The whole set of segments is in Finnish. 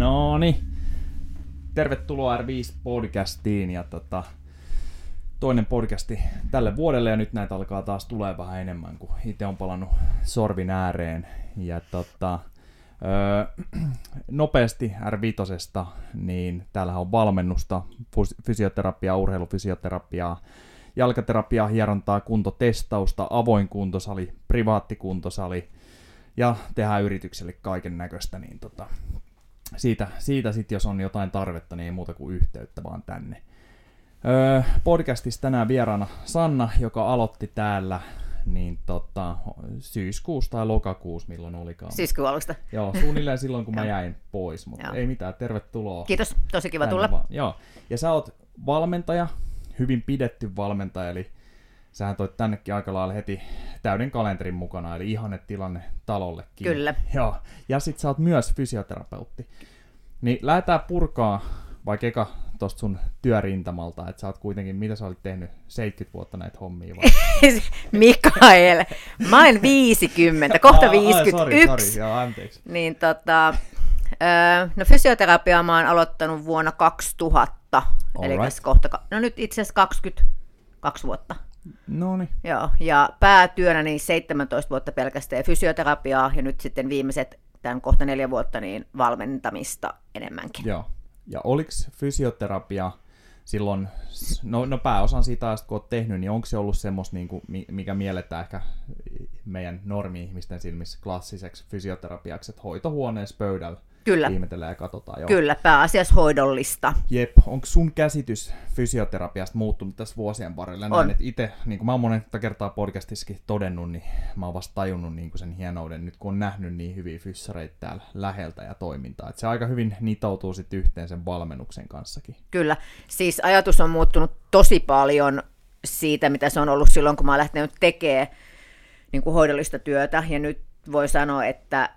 No niin. Tervetuloa R5-podcastiin ja tota, toinen podcasti tälle vuodelle ja nyt näitä alkaa taas tulee vähän enemmän, kun itse on palannut sorvin ääreen. Ja tota, öö, nopeasti R5, niin täällähän on valmennusta, fysioterapiaa, urheilufysioterapiaa, jalkaterapiaa, hierontaa, kuntotestausta, avoin kuntosali, privaattikuntosali ja tehdään yritykselle kaiken näköistä, niin tota, siitä, siitä sitten, jos on jotain tarvetta, niin ei muuta kuin yhteyttä vaan tänne. Öö, podcastissa tänään vieraana Sanna, joka aloitti täällä niin tota, syyskuussa tai lokakuussa, milloin olikaan. Syyskuun alusta. Joo, suunnilleen silloin, kun mä jäin pois, mutta Joo. ei mitään, tervetuloa. Kiitos, tosi kiva tulla. Vaan. Joo, ja sä oot valmentaja, hyvin pidetty valmentaja, eli sähän toit tännekin aika lailla heti täyden kalenterin mukana, eli ihanne tilanne talollekin. Kyllä. Joo, ja sit sä oot myös fysioterapeutti. Niin lähdetään purkaa vaikka eka tuosta sun työrintamalta, että sä oot kuitenkin, mitä sä olit tehnyt 70 vuotta näitä hommia vai? Mikael, mä oon 50, kohta oh, 51. Sorry, sorry, joo, anteeksi. Niin tota, no fysioterapia mä oon aloittanut vuonna 2000, All eli right. kohta, no nyt itse asiassa 22 vuotta. No niin. Joo, ja päätyönä niin 17 vuotta pelkästään fysioterapiaa, ja nyt sitten viimeiset, tämän kohta neljä vuotta, niin valmentamista enemmänkin. Joo, ja oliko fysioterapia silloin, no, no pääosan siitä ajasta kun olet tehnyt, niin onko se ollut semmoista, niin kuin, mikä mielletään ehkä meidän normi-ihmisten silmissä klassiseksi fysioterapiaksi, että hoitohuoneessa pöydällä Kyllä. ihmetellään ja katsotaan. Joo. Kyllä, pääasiassa hoidollista. Jep, onko sun käsitys fysioterapiasta muuttunut tässä vuosien varrella? On. Näin, että itse, niin kuin mä oon monetta kertaa podcastissakin todennut, niin mä oon vasta tajunnut niin kuin sen hienouden nyt, kun on nähnyt niin hyviä fyssareita täällä läheltä ja toimintaa. Että se aika hyvin nitoutuu sitten yhteen sen valmennuksen kanssakin. Kyllä, siis ajatus on muuttunut tosi paljon siitä, mitä se on ollut silloin, kun mä oon lähtenyt tekemään niin kuin hoidollista työtä, ja nyt voi sanoa, että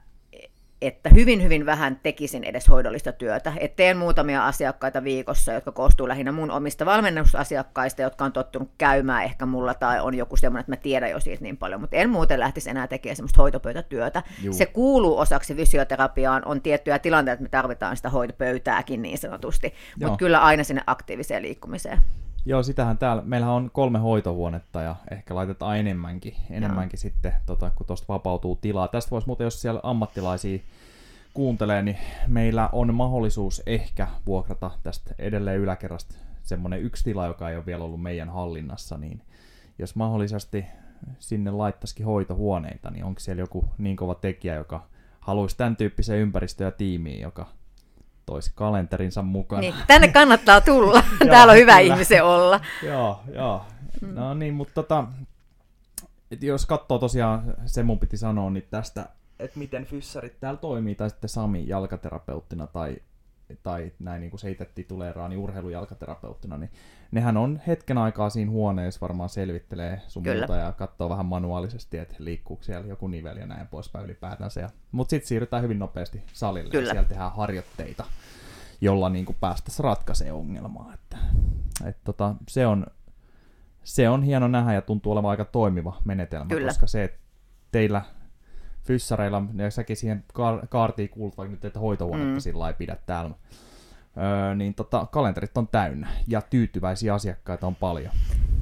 että hyvin hyvin vähän tekisin edes hoidollista työtä. Et teen muutamia asiakkaita viikossa, jotka koostuu lähinnä mun omista valmennusasiakkaista, jotka on tottunut käymään ehkä mulla tai on joku semmoinen, että mä tiedän jo siitä niin paljon, mutta en muuten lähtisi enää tekemään semmoista hoitopöytätyötä. Juu. Se kuuluu osaksi fysioterapiaan, on tiettyjä tilanteita, että me tarvitaan sitä hoitopöytääkin niin sanotusti, mutta kyllä aina sinne aktiiviseen liikkumiseen. Joo, sitähän täällä, meillä on kolme hoitohuonetta ja ehkä laitetaan enemmänkin, enemmänkin sitten, tota, kun tuosta vapautuu tilaa. Tästä voisi muuten, jos siellä ammattilaisia kuuntelee, niin meillä on mahdollisuus ehkä vuokrata tästä edelleen yläkerrasta semmoinen yksi tila, joka ei ole vielä ollut meidän hallinnassa, niin jos mahdollisesti sinne laittaisikin hoitohuoneita, niin onko siellä joku niin kova tekijä, joka haluaisi tämän tyyppisen ympäristön ja tiimiin, joka toisi kalenterinsa mukana. Niin, tänne kannattaa tulla. Täällä on hyvä kyllä. ihmisen olla. joo, joo. Mm. No niin, mutta tota, jos katsoo tosiaan, se mun piti sanoa, niin tästä, että miten fyssarit täällä toimii, tai sitten Sami jalkaterapeuttina, tai, tai näin niin kuin se itse tituleeraa, niin urheilujalkaterapeuttina, niin nehän on hetken aikaa siinä huoneessa, varmaan selvittelee sun Kyllä. muuta ja katsoo vähän manuaalisesti, että liikkuuko siellä joku nivel ja näin poispäin ylipäätänsä. Mutta sitten siirrytään hyvin nopeasti salille Kyllä. ja siellä tehdään harjoitteita, jolla niin kuin päästäisiin ratkaisee ongelmaa. Että, et tota, se, on, se on hieno nähdä ja tuntuu olevan aika toimiva menetelmä, Kyllä. koska se, että teillä fyssareilla, ja säkin siihen kaartiin kuulut vaikka nyt, että hoitohuonetta mm. sillä ei pidä täällä, öö, niin tota, kalenterit on täynnä ja tyytyväisiä asiakkaita on paljon.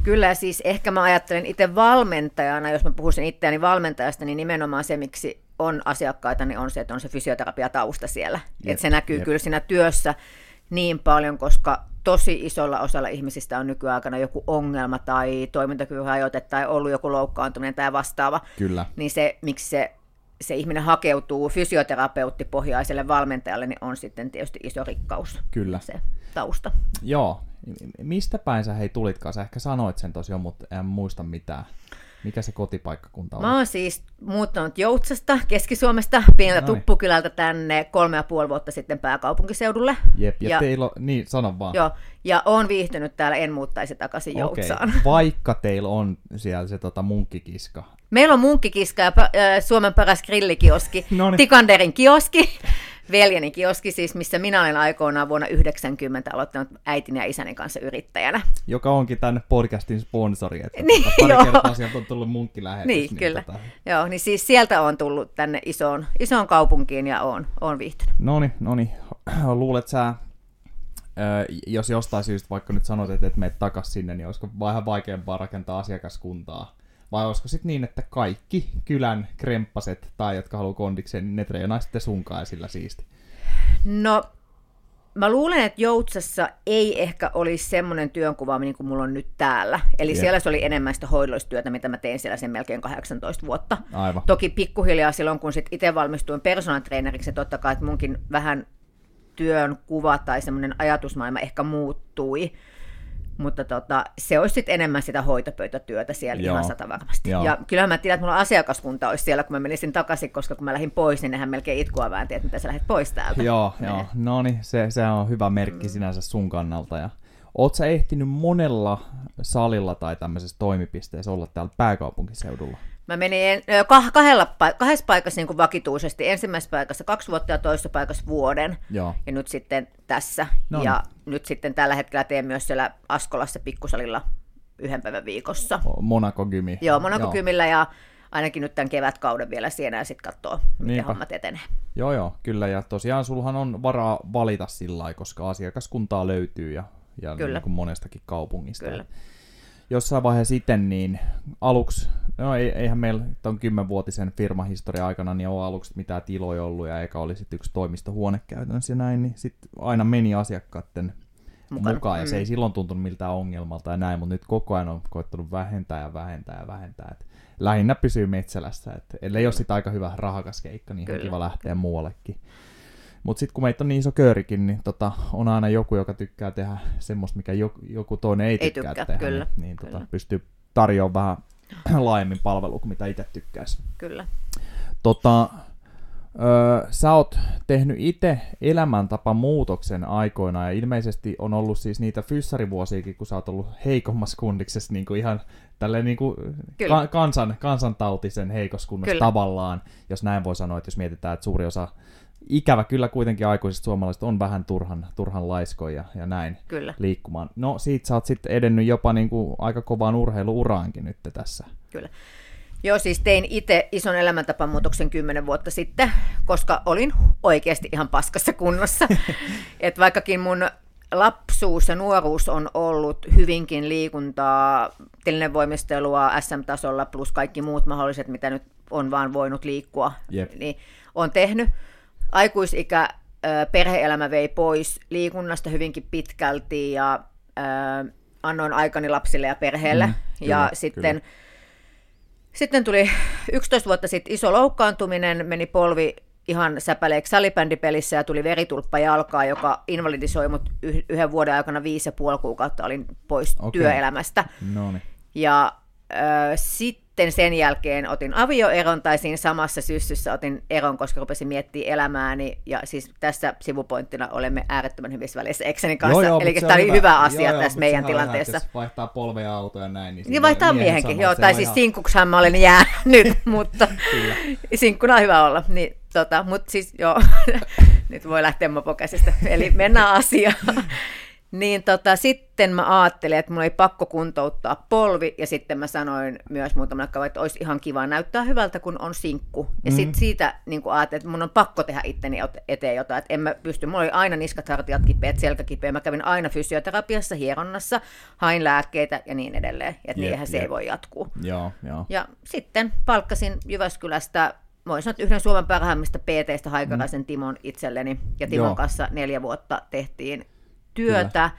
Kyllä, siis ehkä mä ajattelen itse valmentajana, jos mä puhuisin itseäni valmentajasta, niin nimenomaan se, miksi on asiakkaita, niin on se, että on se fysioterapia tausta siellä. että se näkyy jep. kyllä siinä työssä niin paljon, koska tosi isolla osalla ihmisistä on nykyaikana joku ongelma tai toimintakyvyn rajoite tai ollut joku loukkaantuminen tai vastaava. Kyllä. Niin se, miksi se se ihminen hakeutuu fysioterapeuttipohjaiselle valmentajalle, niin on sitten tietysti iso rikkaus. Kyllä. Se tausta. Joo. Mistä päin sä hei tulitkaan? Sä ehkä sanoit sen tosiaan, mutta en muista mitään. Mikä se kotipaikkakunta on? Mä oon siis muuttanut Joutsasta, Keski-Suomesta, pieneltä Noin. tuppukylältä tänne kolme ja puoli vuotta sitten pääkaupunkiseudulle. Jep, ja, ja teillä on, niin sano vaan. Joo, ja oon viihtynyt täällä, en muuttaisi takaisin Joutsaan. Okay. Vaikka teillä on siellä se tota, munkkikiska. Meillä on munkkikiska ja äh, Suomen paras grillikioski, Noniin. Tikanderin kioski. veljeni kioski siis, missä minä olen aikoinaan vuonna 90 aloittanut äitin ja isäni kanssa yrittäjänä. Joka onkin tämän podcastin sponsori, että Niin, pari joo. kertaa sieltä on tullut munkkilähetys. Niin, kyllä. Tota, Joo, niin siis sieltä on tullut tänne isoon, isoon kaupunkiin ja on, on viihtynyt. Noni, noni. Luulet sä, ö, jos jostain syystä vaikka nyt sanot, että et menet takas sinne, niin olisiko vähän vaikeampaa rakentaa asiakaskuntaa? Vai olisiko sitten niin, että kaikki kylän kremppaset tai jotka haluaa kondikseen, niin ne treenaa sitten sunkaan ja sillä siisti? No, mä luulen, että Joutsassa ei ehkä olisi semmoinen työnkuva, niin kuin mulla on nyt täällä. Eli Jep. siellä se oli enemmän sitä hoidollista työtä, mitä mä tein siellä sen melkein 18 vuotta. Aivan. Toki pikkuhiljaa silloin, kun sit itse valmistuin personal traineriksi, totta kai, että munkin vähän työn kuva tai semmoinen ajatusmaailma ehkä muuttui. Mutta tota, se olisi sitten enemmän sitä hoitopöytätyötä siellä Joo. ihan sata varmasti. Joo. Ja kyllähän mä tiedän, että mulla asiakaskunta olisi siellä, kun mä menisin takaisin, koska kun mä lähdin pois, niin nehän melkein itkua väänti, että mitä sä lähdet pois täältä. Joo, Niin. joo. No niin, se, se on hyvä merkki sinänsä sun kannalta. Ja oot sä ehtinyt monella salilla tai tämmöisessä toimipisteessä olla täällä pääkaupunkiseudulla? Mä menin kah- kahdella, kahdessa paikassa niin kuin vakituisesti. Ensimmäisessä paikassa kaksi vuotta ja toisessa paikassa vuoden. Joo. Ja nyt sitten tässä. No niin. ja nyt sitten tällä hetkellä teen myös siellä Askolassa pikkusalilla yhden päivän viikossa. Monaco Gymi. Joo, Monaco Kymillä ja ainakin nyt tämän kevätkauden vielä siinä ja sitten katsoo, miten Niinpä. hommat etenee. Joo, joo, kyllä. Ja tosiaan sulhan on varaa valita sillä lailla, koska asiakaskuntaa löytyy ja, ja Kyllä. Niin kuin monestakin kaupungista. Kyllä. Jossain vaiheessa sitten, niin aluksi, no ei, eihän meillä tuon kymmenvuotisen firmahistoria aikana niin ole aluksi mitään tiloja ollut ja eikä oli sitten yksi toimistohuone käytännössä ja näin, niin sitten aina meni asiakkaiden Mukana. mukaan ja se Mm. ei silloin tuntunut miltään ongelmalta ja näin, mutta nyt koko ajan on koettanut vähentää ja vähentää ja vähentää. Et lähinnä pysyy metsälässä, et ellei ole sitten aika hyvä rahakas keikka, niin ihan kiva lähteä muuallekin. Mutta sitten kun meitä on niin iso köörikin, niin tota, on aina joku, joka tykkää tehdä semmoista, mikä joku, joku toinen ei, Ei tykkää, tykkää, tehdä. kyllä, Niin, niin tota, kyllä. pystyy tarjoamaan vähän laajemmin palvelua kuin mitä itse tykkäisi. Kyllä. Tota, öö, sä oot tehnyt itse elämäntapa muutoksen aikoina ja ilmeisesti on ollut siis niitä fyssarivuosiakin, kun sä oot ollut heikommassa kundiksessa niin kuin ihan tälleen niin kuin Kyllä. ka- kansan, kansantautisen heikossa kunnossa Kyllä. tavallaan, jos näin voi sanoa, että jos mietitään, että suuri osa ikävä kyllä kuitenkin aikuisista suomalaiset on vähän turhan, turhan laiskoja ja näin Kyllä. liikkumaan. No siitä sä oot sitten edennyt jopa niin kuin aika kovaan urheiluuraankin nyt tässä. Kyllä. Joo, siis tein itse ison elämäntapamuutoksen kymmenen vuotta sitten, koska olin oikeasti ihan paskassa kunnossa. Et vaikkakin mun lapsuus ja nuoruus on ollut hyvinkin liikuntaa, telinevoimistelua SM-tasolla plus kaikki muut mahdolliset, mitä nyt on vaan voinut liikkua, Jep. niin on tehnyt. Aikuisikä perhe-elämä vei pois liikunnasta hyvinkin pitkälti ja ö, annoin aikani lapsille ja perheelle. Mm, kyllä, ja sitten kyllä. sitten tuli 11 vuotta sitten iso loukkaantuminen, meni polvi ihan säpäleeksi salibändipelissä ja tuli veritulppa jalkaa, joka invalidisoi mut yh- yhden vuoden aikana viisi ja puoli kuukautta olin pois okay. työelämästä. No niin. Ja äh, sitten sen jälkeen otin avioeron tai siinä samassa syssyssä otin eron, koska rupesin miettimään elämääni. Ja siis tässä sivupointtina olemme äärettömän hyvissä välissä Eksenin kanssa. mut Eli se tämä on oli hyvä asia Joo, joo, tässä mut meidän ihan, tilanteessa. Jos vaihtaa polvea ja autoja ja näin, niin... Niin vaihtaa miehen miehenkin, joo, tai siis ihan- sinkkuksihan mä olen jää nyt, mutta sinkkuna on hyvä olla. Niin, tota, mutta siis joo, nyt voi lähteä mopokäsistä, eli mennään asiaan. Niin tota, sitten mä ajattelin, että mulla ei pakko kuntouttaa polvi, ja sitten mä sanoin myös muutamalle kaverille, että olisi ihan kiva näyttää hyvältä, kun on sinkku. Ja Mm. sitten siitä niin ajattelin, että mun on pakko tehdä itteni eteen jotain, että en mä pysty. Mulla oli aina niskat, hartiat kipeät, selkä kipeä. Mä kävin aina fysioterapiassa, hieronnassa, hain lääkkeitä ja niin edelleen. Että niinhän se jep. ei voi jatkuu. Joo, joo. Ja sitten palkkasin Jyväskylästä, voin sanoa, että yhden Suomen parhaimmista PT-stä Haikaraisen Timon itselleni. Ja Timon Mm. Joo. kanssa neljä vuotta tehtiin työtä.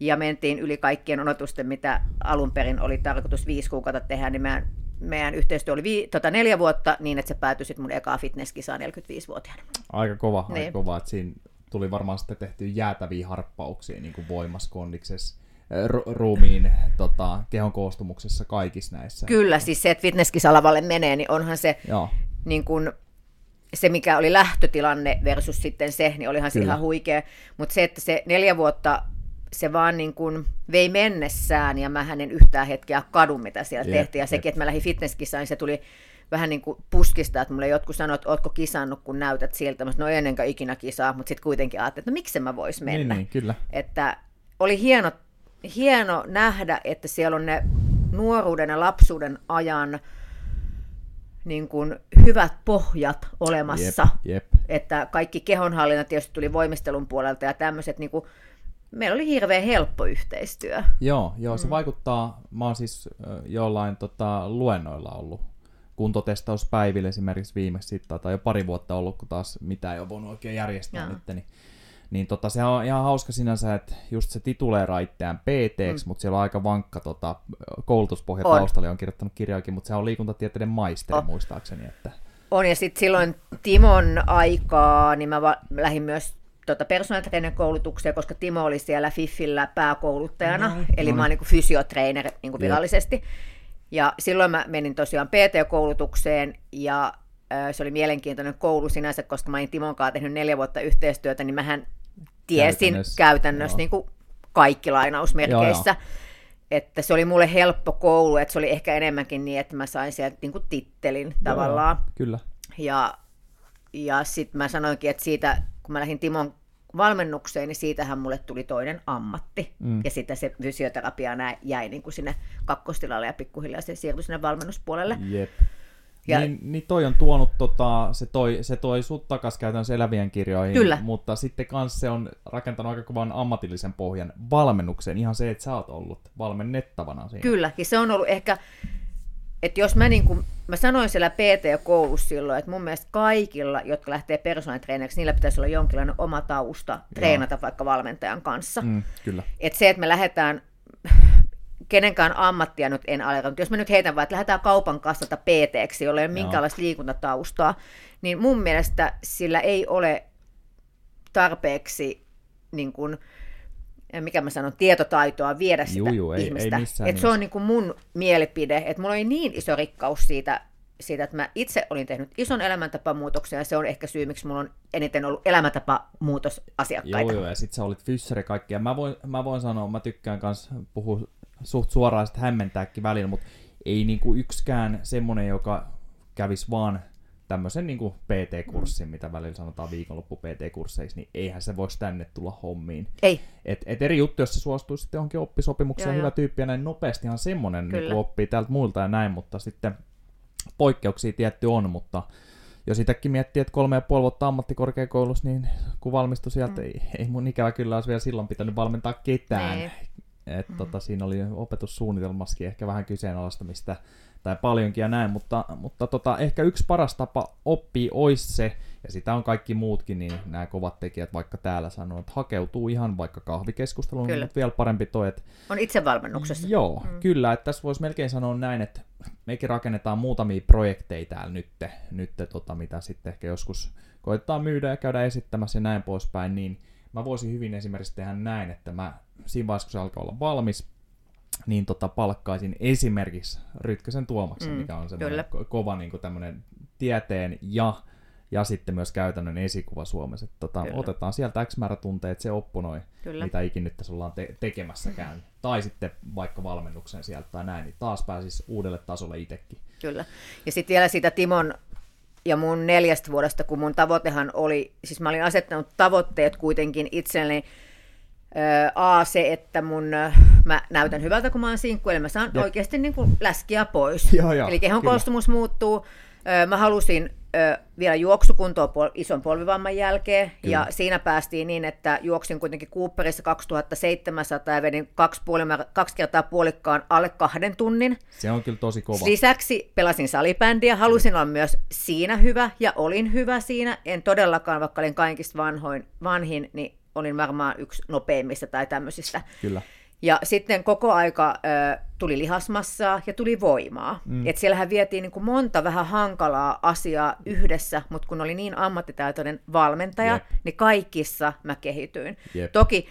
Ja mentiin yli kaikkien odotusten, mitä alun perin oli tarkoitus viisi kuukautta tehdä, niin meidän, meidän yhteistyö oli vii, tota neljä vuotta niin, että se päätyi sitten mun ekaa fitnesskisaan 45-vuotiaana. Aika kova, aika Niin. kova, että siinä tuli varmaan sitten tehty jäätäviä harppauksia niin kuin voimassa, kondiksessa, ru- ruumiin, tota, kehon koostumuksessa, kaikissa näissä. Kyllä, siis se, että fitnesskisalavalle menee, niin onhan se Joo, niin kuin, se, mikä oli lähtötilanne versus sitten se, niin olihan se Kyllä. ihan huikea. Mutta se, että se neljä vuotta, se vaan niin kuin vei mennessään ja mä hänen yhtään hetkeä kadu, mitä siellä Jep, tehtiin. Ja jep. sekin, että mä lähdin fitnesskisaan, niin se tuli vähän niin kuin puskista, että mulle jotkut sanoo, että ootko kisannut, kun näytät siltä. Mä sanoin, no ennenkään ikinä kisaa, mutta sitten kuitenkin ajattelin, että no miksi mä vois mennä. Niin, niin, kyllä. Että oli hieno, hieno nähdä, että siellä on ne nuoruuden ja lapsuuden ajan niin kuin hyvät pohjat olemassa. Jep, jep. Että kaikki kehonhallinnat tietysti tuli voimistelun puolelta ja tämmöiset, niin kuin, meillä oli hirveän helppo yhteistyö. Joo, joo se mm. vaikuttaa, mä oon siis jollain tota, luennoilla ollut kuntotestauspäivillä esimerkiksi viimeksi tai jo pari vuotta ollut, kun taas mitä ei ole voinut oikein järjestää Jaa. nyt, niin niin tota, se on ihan hauska sinänsä, että just se tituleeraa itseään pt mm. mutta siellä on aika vankka tota, koulutuspohja on. taustalla, on kirjoittanut kirjaakin, mutta se on liikuntatieteiden maisteri oh. muistaakseni. Että... On, ja sitten silloin Timon aikaa, niin mä va- lähdin myös tota personal koulutukseen, koska Timo oli siellä Fiffillä pääkouluttajana, no, eli no. mä oon niin fysiotrainer niin virallisesti. Ja silloin mä menin tosiaan PT-koulutukseen, ja se oli mielenkiintoinen koulu sinänsä, koska mä olin Timon kanssa tehnyt neljä vuotta yhteistyötä, niin mähän tiesin käytännössä, käytännössä niin kuin kaikki lainausmerkeissä. Joo, joo. Että se oli mulle helppo koulu, että se oli ehkä enemmänkin niin, että mä sain sieltä niin kuin tittelin tavallaan. Joo, kyllä. Ja, ja sitten mä sanoinkin, että siitä, kun mä lähdin Timon valmennukseen, niin siitähän mulle tuli toinen ammatti. Mm. Ja sitten se fysioterapia jäi niin kuin sinne kakkostilalle ja pikkuhiljaa se siirtyi sinne valmennuspuolelle. Jep. Ja... Niin, niin toi on tuonut, tota, se, toi, se toi sut takas käytännössä elävien kirjoihin, Kyllä. mutta sitten kans se on rakentanut aika kovan ammatillisen pohjan valmennukseen, ihan se, että sä oot ollut valmennettavana siinä. Kyllä, ja se on ollut ehkä, että jos mä, niin kuin, mä sanoin siellä PT-koulussa silloin, että mun mielestä kaikilla, jotka lähtee persoonallinen niillä pitäisi olla jonkinlainen oma tausta treenata Joo. vaikka valmentajan kanssa. Mm, kyllä. Et se, että me lähdetään kenenkään ammattia nyt en aleta, mutta jos mä nyt heitän vaan, että lähdetään kaupan kassata PT, jolla ei ole minkäänlaista liikuntataustaa, niin mun mielestä sillä ei ole tarpeeksi niin kuin, mikä mä sanon, tietotaitoa viedä sitä juu, juu, ihmistä. Ei, ei et se on niin kuin mun mielipide, että mulla oli niin iso rikkaus siitä, siitä, että mä itse olin tehnyt ison elämäntapamuutoksen, ja se on ehkä syy, miksi mulla on eniten ollut elämäntapamuutosasiakkaita. Joo, joo, ja sit sä olit fyssari kaikki, ja mä voin, mä voin sanoa, mä tykkään kanssa puhua suht suoraan sitten hämmentääkin välillä, mutta ei niinku yksikään semmonen, joka kävisi vaan tämmöisen niinku PT-kurssin, mm. mitä välillä sanotaan viikonloppu PT-kursseiksi, niin eihän se voisi tänne tulla hommiin. Ei. Et, et eri juttu, jos se suostuisi sitten johonkin oppisopimukseen, hyvä tyyppi ja näin nopeastihan semmoinen niin oppii täältä muilta ja näin, mutta sitten poikkeuksia tietty on, mutta jos sitäkin miettii, että kolme ja puoli vuotta ammattikorkeakoulussa, niin kun valmistui sieltä, mm. ei, ei mun ikävä kyllä olisi vielä silloin pitänyt valmentaa ketään. Ei. Et, mm. tota, siinä oli opetussuunnitelmassakin ehkä vähän kyseenalaistamista tai paljonkin ja näin, mutta, mutta tota, ehkä yksi paras tapa oppia olisi se, ja sitä on kaikki muutkin, niin nämä kovat tekijät vaikka täällä sanoo, että hakeutuu ihan vaikka kahvikeskusteluun, kyllä. mutta vielä parempi toi, että... On itsevalmennuksessa. Joo, mm. kyllä, että tässä voisi melkein sanoa näin, että mekin rakennetaan muutamia projekteja täällä nyt, nyt tota, mitä sitten ehkä joskus koitetaan myydä ja käydä esittämässä ja näin poispäin, niin mä voisin hyvin esimerkiksi tehdä näin, että mä siinä vaiheessa, kun se alkaa olla valmis, niin tota, palkkaisin esimerkiksi Rytkösen Tuomaksen, mm, mikä on semmoinen ko- kova niin kuin tämmöinen tieteen ja, ja sitten myös käytännön esikuva Suomessa. Että, tota, otetaan sieltä X määrä tunteja, että se opponoi, Kyllä. mitä ikin nyt tässä ollaan te- tekemässäkään. Mm. Tai sitten vaikka valmennuksen sieltä tai näin, niin taas pääsisi uudelle tasolle itsekin. Kyllä. Ja sitten vielä siitä Timon ja mun neljästä vuodesta, kun mun tavoitehan oli, siis mä olin asettanut tavoitteet kuitenkin itselleni, A, se, että mun, mä näytän hyvältä, kun mä oon sinkku, eli mä saan ja. oikeasti niin kuin läskiä pois. Joo, joo, eli kehon koostumus muuttuu. Mä halusin vielä juoksukuntoa pol- ison polvivamman jälkeen, kyllä. ja siinä päästiin niin, että juoksin kuitenkin Cooperissa 2700 ja vedin kaksi, puoli- kaksi kertaa puolikkaan alle kahden tunnin. Se on kyllä tosi kova. Lisäksi pelasin salibändiä, halusin olla myös siinä hyvä, ja olin hyvä siinä. En todellakaan, vaikka olin kaikista vanhoin, vanhin, niin olin varmaan yksi nopeimmista tai tämmöisistä. Kyllä. Ja sitten koko aika ö, tuli lihasmassaa ja tuli voimaa. Mm. Et siellähän vietiin niin kuin monta vähän hankalaa asiaa yhdessä, mutta kun oli niin ammattitaitoinen valmentaja, Jep. niin kaikissa mä kehityin. Jep. Toki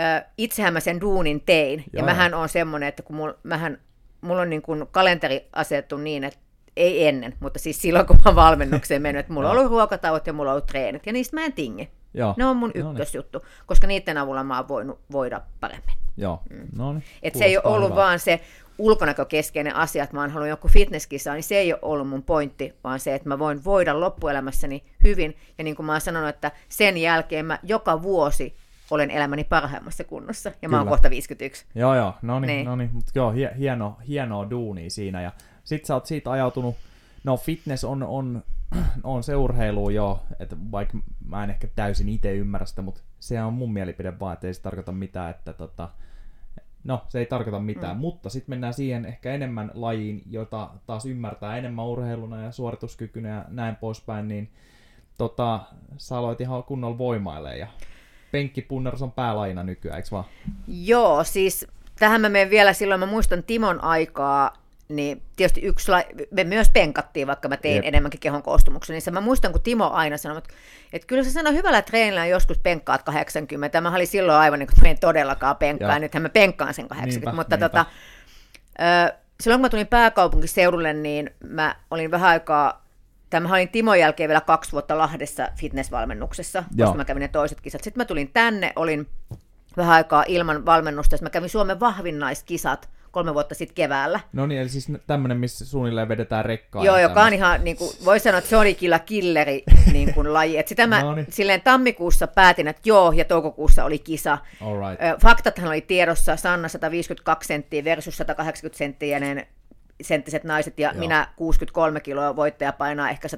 ö, itsehän mä sen duunin tein, Joo. ja mähän on semmoinen, että kun mul, mähän, mulla on niin kuin kalenteri asettu niin, että ei ennen, mutta siis silloin kun mä valmennukseen mennyt, että mulla on ollut ruokatauot ja mulla on ollut treenit, ja niistä mä en tingi. Joo. Ne on mun ykkösjuttu, no niin. koska niiden avulla mä oon voinut voida paremmin. Joo, mm. Et se ei ole ollut hyvä. vaan se ulkonäkökeskeinen asia, että mä oon halunnut joku fitnesskisa, niin se ei ole ollut mun pointti, vaan se, että mä voin voida loppuelämässäni hyvin. Ja niin kuin mä oon sanonut, että sen jälkeen mä joka vuosi olen elämäni parhaimmassa kunnossa. Ja Kyllä. mä oon kohta 51. Joo, joo, no niin, niin. No niin. Mutta joo, hieno, hienoa duunia siinä. Ja sit sä oot siitä ajautunut, no fitness on, on, on se urheilu jo, että vaikka mä en ehkä täysin itse ymmärrä sitä, mutta se on mun mielipide vaan, että ei se tarkoita mitään, että tota, No, se ei tarkoita mitään, mm. mutta sitten mennään siihen ehkä enemmän lajiin, jota taas ymmärtää enemmän urheiluna ja suorituskykynä ja näin poispäin, niin tota, sä aloit ihan kunnolla voimailemaan ja penkkipunnerus on päälajina nykyään, eikö vaan? Joo, siis tähän mä menen vielä silloin, mä muistan Timon aikaa, niin tietysti yksi, me myös penkattiin, vaikka mä tein Jep. enemmänkin kehon koostumuksen, niin se mä muistan, kun Timo aina sanoi, että, että kyllä se sanoo hyvällä treenillä joskus penkkaat 80, mä olin silloin aivan niin kuin, että en todellakaan penkkaa, ja nythän mä penkkaan sen 80, niinpä, mutta niinpä. Tota, ö, silloin kun mä tulin pääkaupunkiseudulle, niin mä olin vähän aikaa Tämä olin Timon jälkeen vielä kaksi vuotta Lahdessa fitnessvalmennuksessa, Joo. koska mä kävin ne toiset kisat. Sitten mä tulin tänne, olin vähän aikaa ilman valmennusta, mä kävin Suomen vahvinnaiskisat kolme vuotta sitten keväällä. No niin, eli siis tämmöinen, missä suunnilleen vedetään rekkaa. Joo, joka on ihan, niin kuin, voi sanoa, että se oli kyllä killeri niin kuin, laji. Et sitä mä Noniin. silleen tammikuussa päätin, että joo, ja toukokuussa oli kisa. Right. Faktathan oli tiedossa, Sanna 152 senttiä versus 180 senttiä, senttiset naiset ja joo. minä 63 kiloa, voittaja painaa ehkä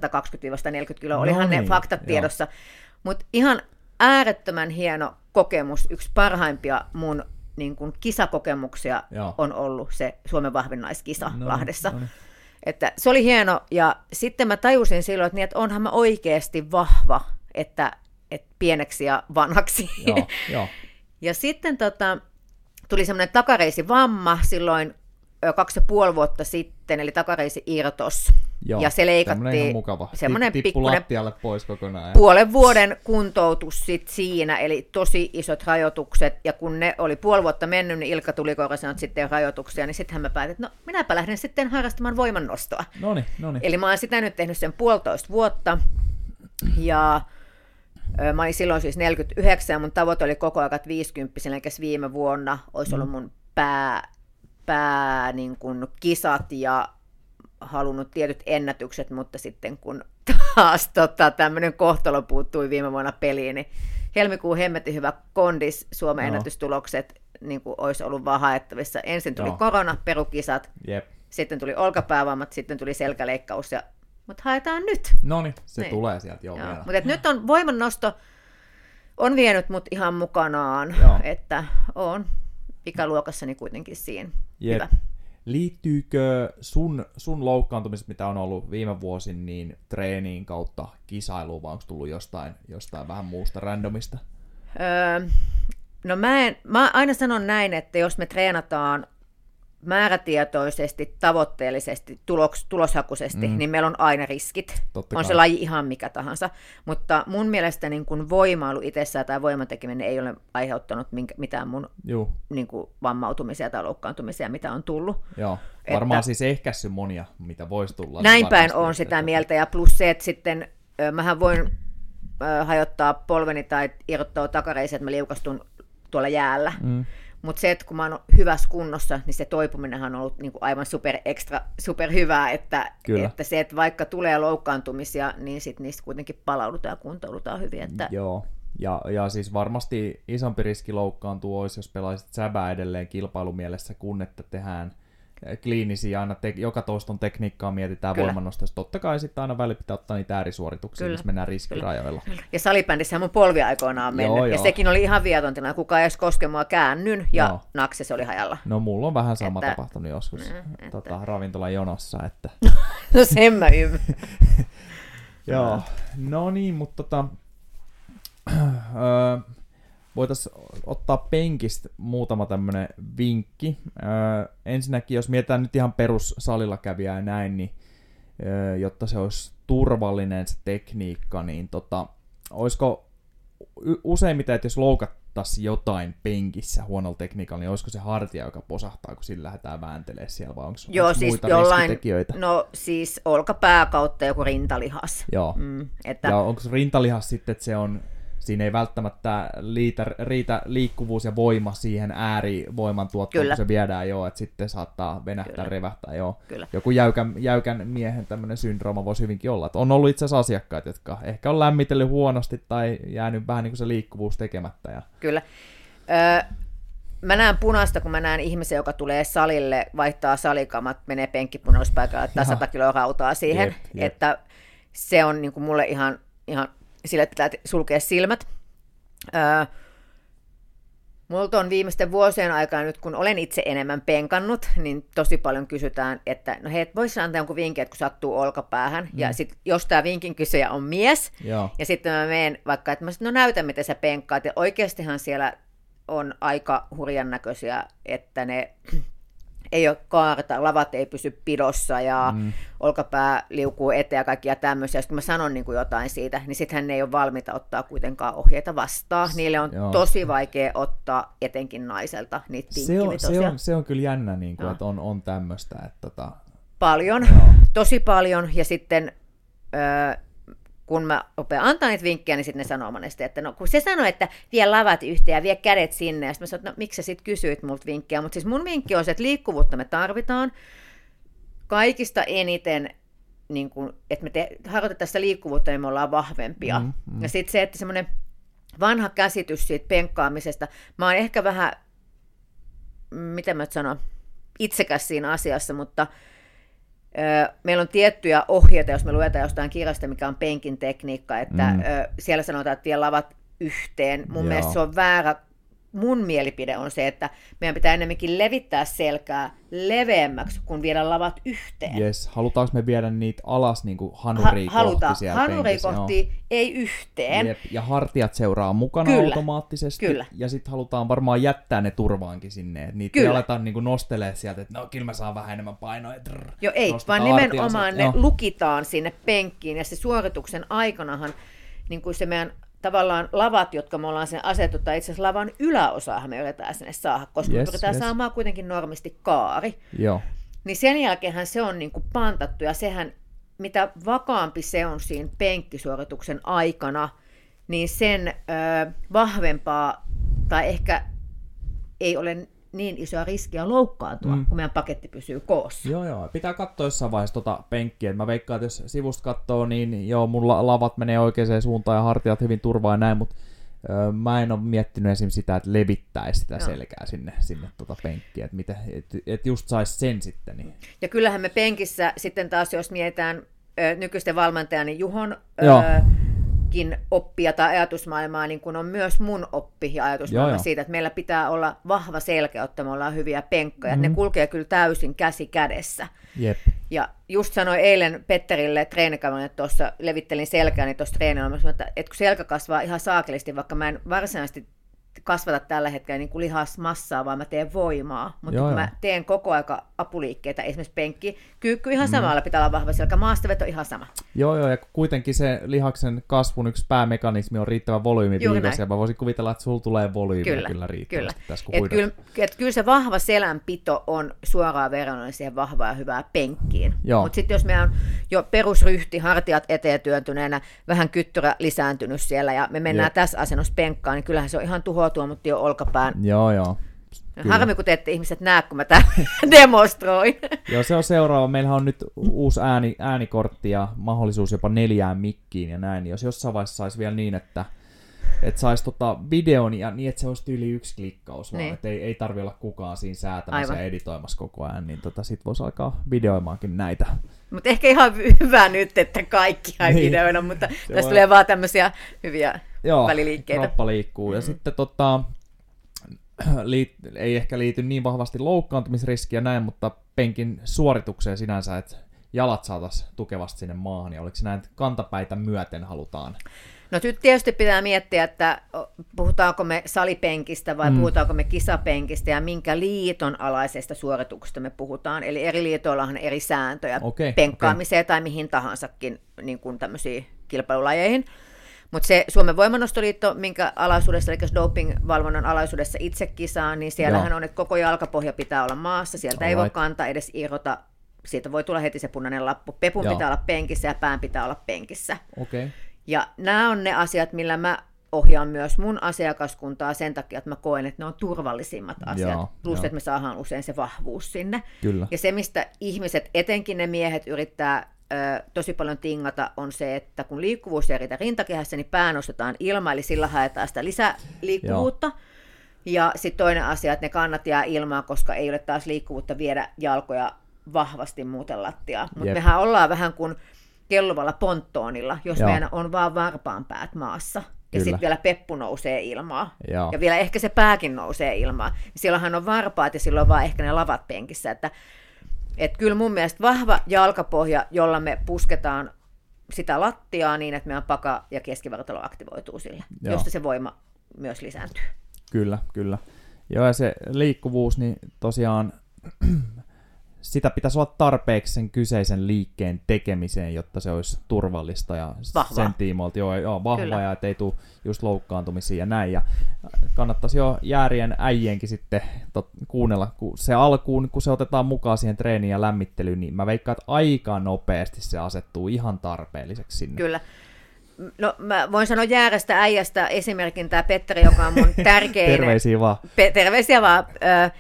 120-140 kiloa, olihan no niin, ne faktat tiedossa. Mutta ihan äärettömän hieno kokemus, yksi parhaimpia mun niin kuin kisakokemuksia Joo. on ollut se Suomen vahvin naiskisa no, Lahdessa. No. Että se oli hieno, ja sitten mä tajusin silloin, että, niin, että onhan mä oikeasti vahva, että, että pieneksi ja vanhaksi. Joo, jo. ja sitten tota, tuli semmoinen takareisivamma silloin kaksi ja puoli vuotta sitten, eli takareisi irtos. Joo, ja se leikattiin. mukava. Semmoinen pikkuinen pois kokonaan. Puolen vuoden kuntoutus sit siinä, eli tosi isot rajoitukset. Ja kun ne oli puoli vuotta mennyt, niin Ilkka tuli sanoi, sitten rajoituksia, niin sittenhän mä päätin, että no minäpä lähden sitten harrastamaan voimannostoa. Noni, noni. Eli mä oon sitä nyt tehnyt sen puolitoista vuotta. Ja Mä olin silloin siis 49 ja mun tavoite oli koko ajan 50, eli viime vuonna olisi ollut mm. mun pää pää niin kuin kisat ja halunnut tietyt ennätykset, mutta sitten kun taas tota, tämmöinen kohtalo puuttui viime vuonna peliin, niin helmikuun hemmetin hyvä kondis, Suomen no. ennätystulokset niin kuin olisi ollut vaan haettavissa. Ensin tuli no. korona, perukisat, Jep. sitten tuli olkapäävammat, sitten tuli selkäleikkaus, ja... mutta haetaan nyt. No niin, se tulee sieltä jo joo. Mutta nyt on voimannosto, on vienyt mut ihan mukanaan, joo. että on ikäluokassani kuitenkin siinä. Jep. Hyvä. Liittyykö sun, sun loukkaantumiset, mitä on ollut viime vuosin, niin treeniin kautta kisailuun, vai onko tullut jostain, jostain vähän muusta randomista? Öö, no mä, en, mä aina sanon näin, että jos me treenataan määrätietoisesti, tavoitteellisesti, tulos, tuloshakuisesti, mm. niin meillä on aina riskit. Totta on kai. se laji ihan mikä tahansa. Mutta mun mielestä niin kun voimailu itsessään tai voimatekeminen ei ole aiheuttanut minkä, mitään mun niin kuin vammautumisia tai loukkaantumisia, mitä on tullut. Joo, varmaan että, siis ehkäissy monia, mitä voisi tulla. Näin päin on sitä mieltä, ja plus se, että sitten mähän voin hajottaa polveni tai irrottaa takareiset, että mä liukastun tuolla jäällä. Mm. Mutta se, että kun mä oon hyvässä kunnossa, niin se toipuminenhan on ollut niin aivan super ekstra, super hyvää, että, että se, että vaikka tulee loukkaantumisia, niin sit niistä kuitenkin palaudutaan ja kuntoudutaan hyvin. Että... Joo, ja, ja siis varmasti isompi riski loukkaantua olisi, jos pelaisit säbää edelleen kilpailumielessä, kun että tehdään – kliinisiä, aina te- joka toiston tekniikkaa mietitään voimannostossa. Totta kai sitten aina välillä pitää ottaa niitä äärisuorituksia, missä mennään riskirajoilla. Ja salibändissä mun polvi aikoinaan mennyt, joo, ja joo. sekin oli ihan vietontina, kuka edes koske mua käännyn, ja joo. nakse se oli hajalla. No mulla on vähän sama että... tapahtunut joskus mm, että... tota, ravintolan jonossa. Että... no sen mä ymmärrän. joo, no niin, mutta tota, voitaisiin ottaa penkistä muutama tämmöinen vinkki. Öö, ensinnäkin, jos mietitään nyt ihan perussalilla kävijää ja näin, niin öö, jotta se olisi turvallinen se tekniikka, niin tota, olisiko useimmiten, että jos loukattaisiin jotain penkissä huonolla tekniikalla, niin olisiko se hartia, joka posahtaa, kun sillä lähdetään vääntelemään siellä, vai onko, Joo, onko siis muita jollain, No siis olkapää kautta joku rintalihas. Joo. Mm, että... Ja onko rintalihas sitten, että se on siinä ei välttämättä liitä, riitä liikkuvuus ja voima siihen äärivoiman tuottoon, Kyllä. kun se viedään jo, että sitten saattaa venähtää, Kyllä. revähtää joo. Kyllä. Joku jäykän, jäykän miehen tämmöinen syndrooma voisi hyvinkin olla. Että on ollut itse asiassa asiakkaita, jotka ehkä on lämmitellyt huonosti tai jäänyt vähän niin kuin se liikkuvuus tekemättä. Ja... Kyllä. Öö, mä näen punaista, kun mä näen ihmisen, joka tulee salille, vaihtaa salikamat, menee penkkipunallispaikalle, laittaa Jaha. 100 kiloa rautaa siihen. Jep, jep. Että se on niin kuin mulle ihan, ihan sille, pitää sulkea silmät. Öö, Multa on viimeisten vuosien aikana, nyt kun olen itse enemmän penkannut, niin tosi paljon kysytään, että no hei, voisi antaa jonkun vinkin, että kun sattuu olkapäähän, mm. ja sit, jos tämä vinkin kysyjä on mies, Joo. ja sitten mä menen vaikka, että mä sit, no näytä, miten sä penkkaat. Ja oikeastihan siellä on aika hurjan näköisiä, että ne ei ole kaarta, lavat ei pysy pidossa ja mm. olkapää liukuu eteen ja kaikkia tämmöisiä. Sitten kun mä sanon niin kuin jotain siitä, niin sittenhän ne ei ole valmiita ottaa kuitenkaan ohjeita vastaan. Niille on Joo. tosi vaikea ottaa etenkin naiselta niitä Se on, se, on, se on kyllä jännä, niin kuin, Joo. että on, on tämmöistä. Että tota, Paljon, Joo. tosi paljon. Ja sitten öö, kun mä rupean antaa niitä vinkkejä, niin sitten ne sanoo monesti, että no kun se sanoo, että vie lavat yhteen ja vie kädet sinne, ja sitten mä sanon, että no miksi sä sit kysyit multa vinkkejä, mutta siis mun vinkki on se, että liikkuvuutta me tarvitaan kaikista eniten, niin kun, että me te, harjoitetaan sitä liikkuvuutta, niin me ollaan vahvempia. Mm, Mm. Ja sitten se, että semmoinen vanha käsitys siitä penkkaamisesta, mä oon ehkä vähän, miten mä nyt sanon, itsekäs siinä asiassa, mutta meillä on tiettyjä ohjeita, jos me luetaan jostain kirjasta, mikä on penkin tekniikka, että Mm. siellä sanotaan, että vie lavat yhteen. Mun. Joo. mielestä se on väärä. Mun mielipide on se, että meidän pitää enemmänkin levittää selkää leveämmäksi, kuin viedä lavat yhteen. yes. Halutaanko me viedä niitä alas niin kuin Ha- hanuria halutaan kohti siellä? Joo. kohti, ei yhteen. Jep, ja hartiat seuraa mukana Kyllä, automaattisesti. kyllä. Ja sitten halutaan varmaan jättää ne turvaankin sinne. Että niitä ei Kyllä. aleta niinku nostelemaan sieltä, että no kyllä mä saan vähän enemmän painoa. Trrr, Jo ei, vaan nimenomaan ne Joo. lukitaan sinne penkkiin ja se suorituksen aikanahan niin kuin se meidän tavallaan lavat, jotka me ollaan sen asetettu, tai itse asiassa lavan yläosaahan me yritetään sinne saada, koska yes, me pyritään yes. saamaan kuitenkin normisti kaari. Joo. Niin sen jälkeenhän se on niin kuin pantattu ja sehän, mitä vakaampi se on siinä penkkisuorituksen aikana, niin sen ö, vahvempaa tai ehkä ei ole niin isoa riskiä loukkaantua, Mm. kun meidän paketti pysyy koossa. Joo, joo. Pitää katsoa jossain vaiheessa tota penkkiä. Mä veikkaan, että jos sivusta katsoo, niin joo, mun la- lavat menee oikeaan suuntaan ja hartiat hyvin turvaa ja näin, mutta öö, mä en ole miettinyt esim. sitä, että levittäisi sitä Joo. selkää sinne, sinne tota penkkiä, että et, et just sais sen sitten. Niin. Ja kyllähän me penkissä sitten taas, jos mietitään ö, nykyisten valmentajan niin Juhon Joo. Kin oppia tai ajatusmaailmaa, niin kuin on myös mun oppi ja ajatusmaailma Joo, joo. siitä, että meillä pitää olla vahva selkeä, jotta me ollaan hyviä penkkoja. Mm. Mhm. Ne kulkee kyllä täysin käsi kädessä. Jep. Ja just sanoin eilen Petterille treenikaverille, että tuossa levittelin selkääni tuossa treenillä, mä sanoin, että, että kun selkä kasvaa ihan saakelisti, vaikka mä en varsinaisesti kasvata tällä hetkellä niin kuin lihasmassaa, vaan mä teen voimaa. Mutta Joo, kun joo. mä teen koko aika apuliikkeitä, esimerkiksi penkki, kyykky ihan samalla pitää olla vahva selkä, maastaveto ihan sama. Joo, joo, ja kuitenkin se lihaksen kasvun yksi päämekanismi on riittävä volyymi viikossa, ja mä voisin kuvitella, että sulla tulee volyymiä kyllä, Kyllä, riittävästi kyllä. tässä, kun Et kyllä, et kyllä se vahva selänpito on suoraan verrannollinen siihen vahvaan ja hyvään penkkiin. Mutta sitten jos meillä on jo perusryhti, hartiat eteen työntyneenä, vähän kyttyrä lisääntynyt siellä ja me mennään Jep. tässä asennossa penkkaan, niin kyllähän se on ihan tuhoa mutta jo olkapään. Joo, joo. Kyllä. Harmi, kun te ette ihmiset näe, kun mä tämän demonstroin. Joo, se on seuraava. Meillähän on nyt uusi ääni, äänikortti ja mahdollisuus jopa neljään mikkiin ja näin. Jos jossain vaiheessa saisi vielä niin, että että saisi tota videon ja niin, että se olisi yli yksi klikkaus, vaan Niin. että ei, ei tarvi olla kukaan siinä säätämässä Aivan. ja editoimassa koko ajan, niin tota, sit voisi alkaa videoimaankin näitä. Mutta ehkä ihan hyvä nyt, että kaikki ei Niin. videoida, mutta Se tässä voi- tulee vaan tämmöisiä hyviä Joo, väliliikkeitä. kroppa liikkuu. Ja sitten tota, liit, ei ehkä liity niin vahvasti loukkaantumisriskiä näin, mutta penkin suoritukseen sinänsä, että jalat saataisiin tukevasti sinne maahan, ja oliko se näin, että kantapäitä myöten halutaan? No nyt tietysti pitää miettiä, että puhutaanko me salipenkistä vai Mm. mm. puhutaanko me kisapenkistä ja minkä liiton alaisesta suorituksesta me puhutaan. Eli eri liitoillahan on eri sääntöjä Okei, penkkaamiseen tai mihin tahansakin niin kuin tämmöisiin kilpailulajeihin. Mutta se Suomen voimannostoliitto, minkä alaisuudessa, eli doping-valvonnan alaisuudessa itse kisaan, niin siellähän Joo. on, että koko jalkapohja pitää olla maassa, sieltä ei voi Alright. kantaa edes irrota, siitä voi tulla heti se punainen lappu. Pepun Joo. pitää olla penkissä ja pään pitää olla penkissä. Okay. Ja nämä on ne asiat, millä mä ohjaan myös mun asiakaskuntaa sen takia, että mä koen, että ne on turvallisimmat asiat. Joo, Plus, joo. että me saadaan usein se vahvuus sinne. Kyllä. Ja se, mistä ihmiset, etenkin ne miehet, yrittää tosi paljon tingata, on se, että kun liikkuvuus ei riitä rintakehässä, niin pää nostetaan ilma, eli sillä haetaan sitä lisäliikkuvuutta. Ja sitten toinen asia, että ne kannat jää ilmaan, koska ei ole taas liikkuvuutta viedä jalkoja vahvasti muuten lattiaa. Mutta mehän ollaan vähän kuin kelluvalla ponttoonilla, jos Joo. meidän on vaan varpaan päät maassa. Ja sitten vielä peppu nousee ilmaa. Joo. Ja vielä ehkä se pääkin nousee ilmaan. Silloinhan on varpaat ja silloin on vaan ehkä ne lavat penkissä. Että, et kyllä mun mielestä vahva jalkapohja, jolla me pusketaan sitä lattiaa niin, että meidän paka ja keskivartalo aktivoituu sille, Joo. josta se voima myös lisääntyy. Kyllä, kyllä. Joo, ja se liikkuvuus, niin tosiaan sitä pitäisi olla tarpeeksi sen kyseisen liikkeen tekemiseen, jotta se olisi turvallista ja Vahvaa. sen tiimoilta joo, joo, vahva Kyllä. ja ettei tule just loukkaantumisia ja näin. Ja kannattaisi jo jäärien äijienkin sitten tot, kuunnella, kun se alkuun, kun se otetaan mukaan siihen treeniin ja lämmittelyyn, niin mä veikkaan, että aika nopeasti se asettuu ihan tarpeelliseksi sinne. Kyllä. No mä voin sanoa jäärästä äijästä esimerkin tämä Petteri, joka on mun tärkein... Terveisiä vaan. Pe- terveisiä vaan. Ö,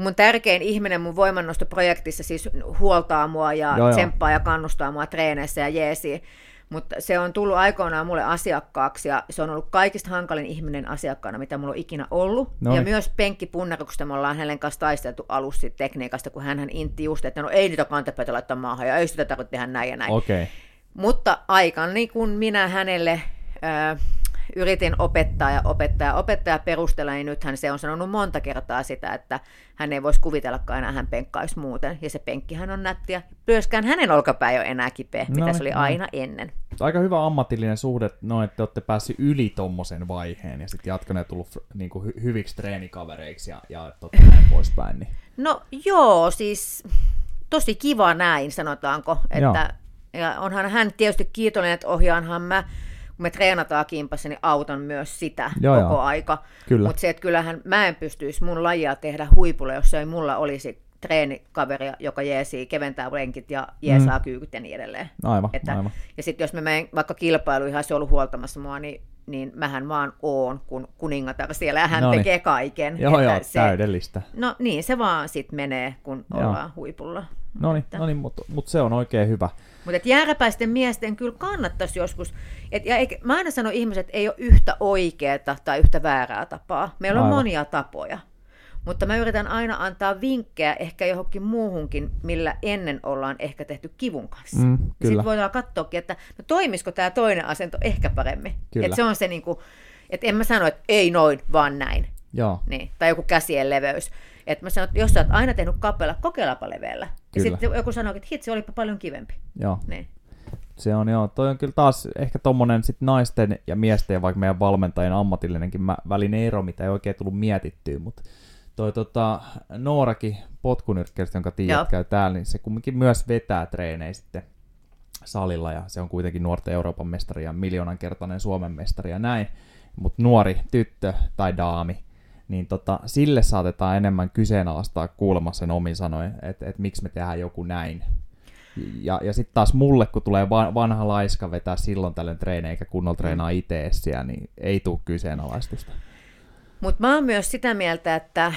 mun tärkein ihminen mun voimannostoprojektissa siis huoltaa mua ja Joo, tsemppaa ja kannustaa mua treeneissä ja jeesi. Mutta se on tullut aikoinaan mulle asiakkaaksi ja se on ollut kaikista hankalin ihminen asiakkaana, mitä mulla on ikinä ollut. Noin. Ja myös penkkipunneruksesta me ollaan hänen kanssa taisteltu alussa tekniikasta, kun hän intti just, että no ei niitä kantapäitä laittaa maahan ja ei sitä tarvitse tehdä näin ja näin. Okay. Mutta aikani, kun minä hänelle ö, yritin opettaa ja opettaa ja opettaa ja perustella, niin nythän se on sanonut monta kertaa sitä, että hän ei voisi kuvitellakaan enää, hän penkkaisi muuten. Ja se penkkihän on nättiä. Myöskään hänen olkapää ei ole enää kipeä, No mitä niin, se oli no. aina ennen. aika hyvä ammatillinen suhde, no, että te olette päässyt yli tommosen vaiheen ja sitten jatkoneet tullut niin kuin, hy- hyviksi treenikavereiksi ja, ja totta näin poispäin. Niin. No joo, siis tosi kiva näin, sanotaanko. Että, ja onhan hän tietysti kiitollinen, että ohjaanhan mä, kun me treenataan kimpassa, niin autan myös sitä Joo, koko joo. aika. Mutta se, että kyllähän mä en pystyisi mun lajia tehdä huipulle, jos ei mulla olisi treenikaveri, joka jeesii, keventää lenkit ja jeesaa mm. kyykyt ja niin edelleen. Aivan, Että, aivan. ja sitten jos mä menen vaikka kilpailuihin, ihan se on ollut huoltamassa mua, niin, niin mähän vaan oon kun kuningatar siellä ja hän Noniin. tekee kaiken. Joo, joo, se, täydellistä. No niin, se vaan sitten menee, kun Joo. ollaan huipulla. No niin, no niin mutta mut se on oikein hyvä. Mutta jääräpäisten miesten kyllä kannattaisi joskus, et, ja eikä, mä aina sanon ihmiset, että ei ole yhtä oikeaa tai yhtä väärää tapaa. Meillä on Aivan. monia tapoja. Mutta mä yritän aina antaa vinkkejä ehkä johonkin muuhunkin, millä ennen ollaan ehkä tehty kivun kanssa. Mm, kyllä. Sitten voidaan katsoakin, että no toimisiko tämä toinen asento ehkä paremmin. Kyllä. Et se on se, niinku, että en mä sano, että ei noin, vaan näin. Joo, Niin. Tai joku käsien leveys. Että mä sanon, että jos sä oot aina tehnyt kapealla, kokeillaanpa leveällä. Ja sitten joku sanoo, että hitsi, olipa paljon kivempi. joo. Niin. Se on joo, toi on kyllä taas ehkä tommonen sit naisten ja miesten ja vaikka meidän valmentajien ammatillinenkin mä, välinen ero, mitä ei oikein tullut mietittyä, mutta toi tota, Noorakin potkunyrkkeistä, jonka tiedät käy täällä, niin se kumminkin myös vetää treenejä sitten salilla ja se on kuitenkin nuorten Euroopan mestari ja miljoonan kertainen Suomen mestari ja näin, mutta nuori tyttö tai daami, niin tota, sille saatetaan enemmän kyseenalaistaa kuulemma sen omin sanoin, että et miksi me tehdään joku näin. Ja, ja sitten taas mulle, kun tulee va- vanha laiska vetää silloin tällöin treenejä eikä kunnolla treenaa itse siellä, niin ei tule kyseenalaistusta. Mutta mä oon myös sitä mieltä, että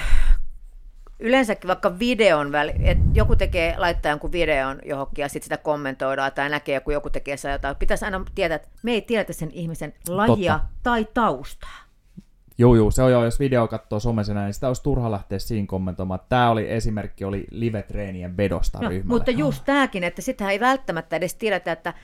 yleensäkin vaikka videon väli, että joku tekee, laittaa jonkun videon johonkin ja sitten sitä kommentoidaan tai näkee, kun joku tekee sitä jotain. Pitäisi aina tietää, että me ei tiedetä sen ihmisen lajia Totta. tai taustaa. Joo, joo, se on jo, jos video katsoo somesena, niin sitä olisi turha lähteä siinä kommentoimaan. Tämä oli esimerkki, oli live-treenien vedosta No, ryhmälle. mutta just tämäkin, että sitähän ei välttämättä edes tiedetä, että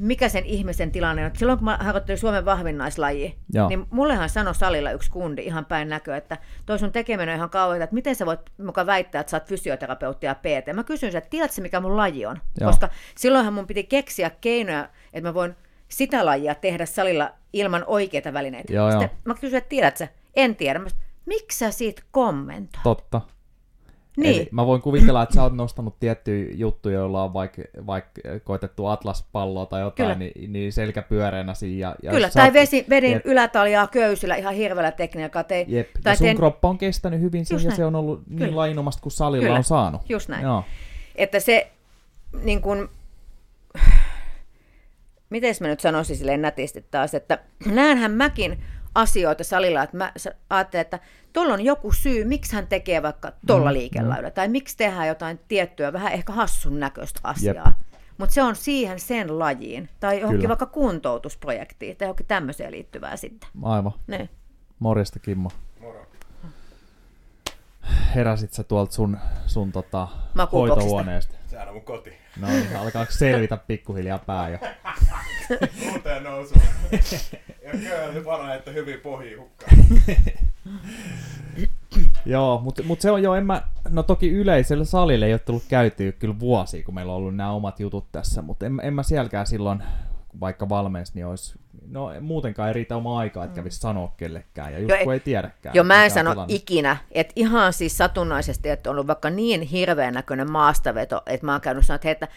mikä sen ihmisen tilanne on. Silloin kun mä harjoittelin Suomen vahvinnaislaji, Joo. niin mullehan sanoi salilla yksi kundi ihan päin näköä, että toi sun tekeminen on ihan kauheaa, että miten sä voit mukaan väittää, että sä oot fysioterapeutti ja PT. Mä kysyin, että tiedätkö sä, mikä mun laji on? Joo. Koska silloinhan mun piti keksiä keinoja, että mä voin sitä lajia tehdä salilla ilman oikeita välineitä. Joo, Sitten joo. mä kysyin, että tiedätkö sä? En tiedä. Miksi sä siitä kommentoit? Totta. Niin. Eli mä voin kuvitella, että sä oot nostanut tiettyjä juttuja, joilla on vaikka, vaikka koitettu atlaspalloa tai jotain, Kyllä. niin, niin selkä pyöreänä siinä. Ja, ja Kyllä, tai oot- vesi, vedin Jep. ylätaljaa köysillä ihan hirveällä tekniikalla. Tein, Jep. tai ja sun tein, kroppa on kestänyt hyvin sen Just ja näin. se on ollut niin Kyllä. lainomasta kuin salilla Kyllä. on saanut. Just näin. Joo. että se niin kun, miten mä nyt sanoisin silleen nätisti taas, että näenhän mäkin asioita salilla, että mä ajattelen, että tuolla on joku syy, miksi hän tekee vaikka tuolla mm, liikelailla, mm. tai miksi tehdään jotain tiettyä, vähän ehkä hassun näköistä asiaa. Mutta se on siihen sen lajiin, tai johonkin Kyllä. vaikka kuntoutusprojektiin, tai johonkin tämmöiseen liittyvää sitten. Aivan. Ne. Morjesta Kimmo. Moro. Heräsit sä tuolta sun, sun tota, hoitohuoneesta? Sehän on mun koti. No niin, alkaako selvitä pikkuhiljaa pää jo? Uuteen nousu. ja kyllä paranee, että hyvin pohjii hukkaan. Joo, mutta mut se on jo, en mä, no toki yleisellä salille ei ole tullut käytyä kyllä vuosia, kun meillä on ollut nämä omat jutut tässä, mutta en, en mä sielläkään silloin, vaikka valmensi, niin olisi, no muutenkaan ei riitä oma aikaa, että kävisi sanoa kellekään, ja just jo, kun ei tiedäkään. Joo, mä en sano tilanne. ikinä, että ihan siis satunnaisesti, että on ollut vaikka niin hirveän näköinen maastaveto, että mä oon käynyt sanoa, että, että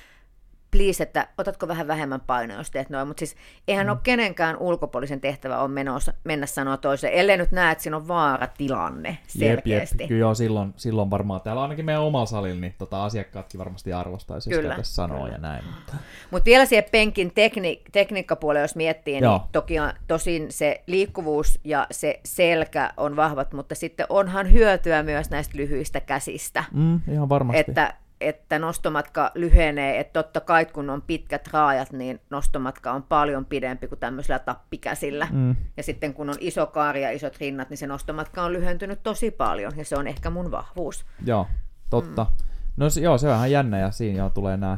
please, että otatko vähän vähemmän painoa, jos teet noin. Mutta siis eihän mm. ole kenenkään ulkopuolisen tehtävä on menossa, mennä sanoa toiseen, ellei nyt näe, että siinä on vaaratilanne selkeästi. Jep, jep. Kyllä joo, silloin, silloin varmaan täällä ainakin meidän omalla salilla, niin tota, asiakkaatkin varmasti arvostaisi, jos kyllä, sanoa kyllä. ja näin. Mutta Mut vielä siihen penkin tekni, tekniikkapuolelle, jos miettii, niin joo. toki on, tosin se liikkuvuus ja se selkä on vahvat, mutta sitten onhan hyötyä myös näistä lyhyistä käsistä. Mm, ihan varmasti. Että että nostomatka lyhenee, että totta kai kun on pitkät raajat, niin nostomatka on paljon pidempi kuin tämmöisellä tappikäsillä. Mm. Ja sitten kun on iso kaari ja isot rinnat, niin se nostomatka on lyhentynyt tosi paljon, ja se on ehkä mun vahvuus. Joo, totta. Mm. No joo, se on ihan jännä, ja siinä jo tulee nämä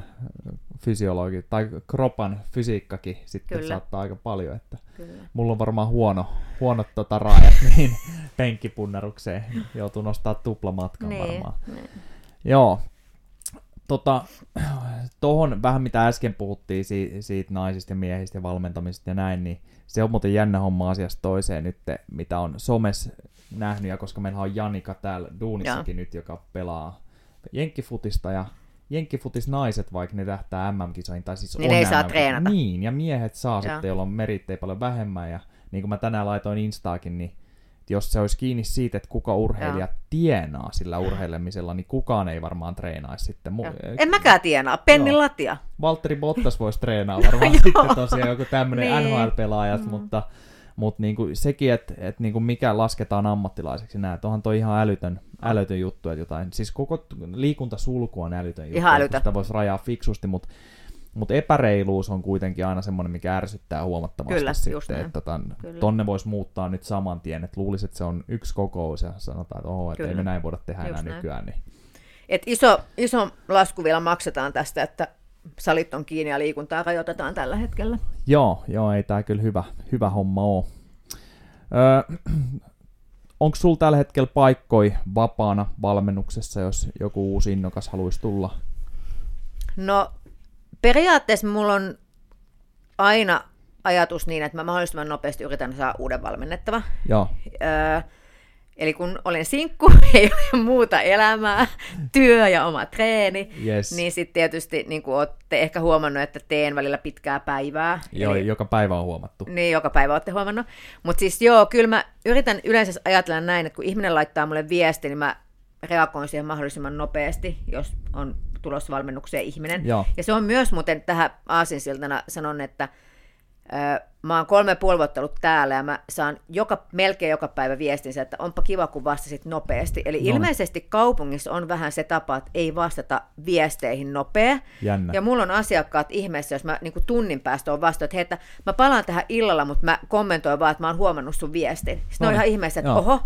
fysiologit, tai kropan fysiikkakin sitten Kyllä. saattaa aika paljon, että Kyllä. mulla on varmaan huono, huonot tota raajat, niin penkkipunnerukseen joutuu nostaa tuplamatkan niin, varmaan. Niin. Joo, tota, tohon vähän mitä äsken puhuttiin siitä, siitä naisista ja miehistä ja valmentamisesta ja näin, niin se on muuten jännä homma asiasta toiseen nyt, mitä on somes nähnyt, ja koska meillä on Janika täällä duunissakin ja. nyt, joka pelaa jenkkifutista ja jenkkifutis naiset, vaikka ne tähtää MM-kisoihin, tai siis niin on ei saa treenata. Niin, ja miehet saa ja. sitten, joilla on merittejä paljon vähemmän, ja niin kuin mä tänään laitoin Instaakin, niin jos se olisi kiinni siitä, että kuka urheilija ja. tienaa sillä urheilemisella, niin kukaan ei varmaan treenaisi sitten. Mu- en mäkään tienaa, penni Joo. latia. Valtteri Bottas voisi treenaa varmaan sitten tosiaan joku tämmöinen niin. NHL-pelaajat, mm. mutta, mutta niin kuin sekin, että, että niin kuin mikä lasketaan ammattilaiseksi näin, onhan toi ihan älytön, älytön juttu, että jotain, siis koko liikuntasulku on älytön juttu, ihan älytön. sitä voisi rajaa fiksusti, mutta mutta epäreiluus on kuitenkin aina semmoinen, mikä ärsyttää huomattavasti Kyllä, sitten, että ton, tonne voisi muuttaa nyt saman tien, että luulisi, että se on yksi kokous ja sanotaan, että oho, että ei me näin voida tehdä Just enää näin. nykyään. Niin. Et iso, iso lasku vielä maksetaan tästä, että salit on kiinni ja liikuntaa rajoitetaan tällä hetkellä. Joo, joo ei tämä kyllä hyvä, hyvä homma ole. Öö, onko sulla tällä hetkellä paikkoi vapaana valmennuksessa, jos joku uusi innokas haluaisi tulla? No periaatteessa mulla on aina ajatus niin, että mä mahdollisimman nopeasti yritän saada uuden valmennettava. Joo. Öö, eli kun olen sinkku, ei ole muuta elämää, työ ja oma treeni, yes. niin sitten tietysti niin kuin olette ehkä huomannut, että teen välillä pitkää päivää. Joo, eli, joka päivä on huomattu. Niin, joka päivä olette huomannut. Mutta siis joo, kyllä mä yritän yleensä ajatella näin, että kun ihminen laittaa mulle viesti, niin mä reagoin siihen mahdollisimman nopeasti, jos on tulossa valmennukseen ihminen. Joo. Ja se on myös muuten tähän aasinsiltana sanon, että ö, mä oon kolme puoli vuotta ollut täällä ja mä saan joka, melkein joka päivä viestinsä, että onpa kiva, kun vastasit nopeasti. Eli no. ilmeisesti kaupungissa on vähän se tapa, että ei vastata viesteihin nopea. Jännä. Ja mulla on asiakkaat ihmeessä, jos mä niin tunnin päästä on vastannut, että, hei, että mä palaan tähän illalla, mutta mä kommentoin vaan, että mä oon huomannut sun viestin. Sitten no. on ihan ihmeessä, että Joo. oho,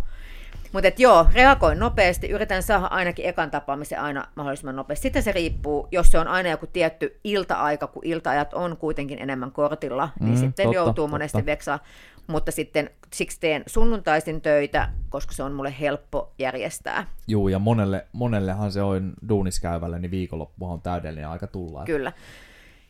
mutta joo, reagoin nopeasti, yritän saada ainakin ekan tapaamisen aina mahdollisimman nopeasti. Sitten se riippuu, jos se on aina joku tietty ilta-aika, kun iltaajat on kuitenkin enemmän kortilla, niin mm, sitten totta, joutuu totta. monesti veksaa. Mutta sitten siksi teen sunnuntaisin töitä, koska se on mulle helppo järjestää. Joo, ja monelle, monellehan se on duuniskäyvälle, niin viikonloppu on täydellinen aika tulla. Kyllä.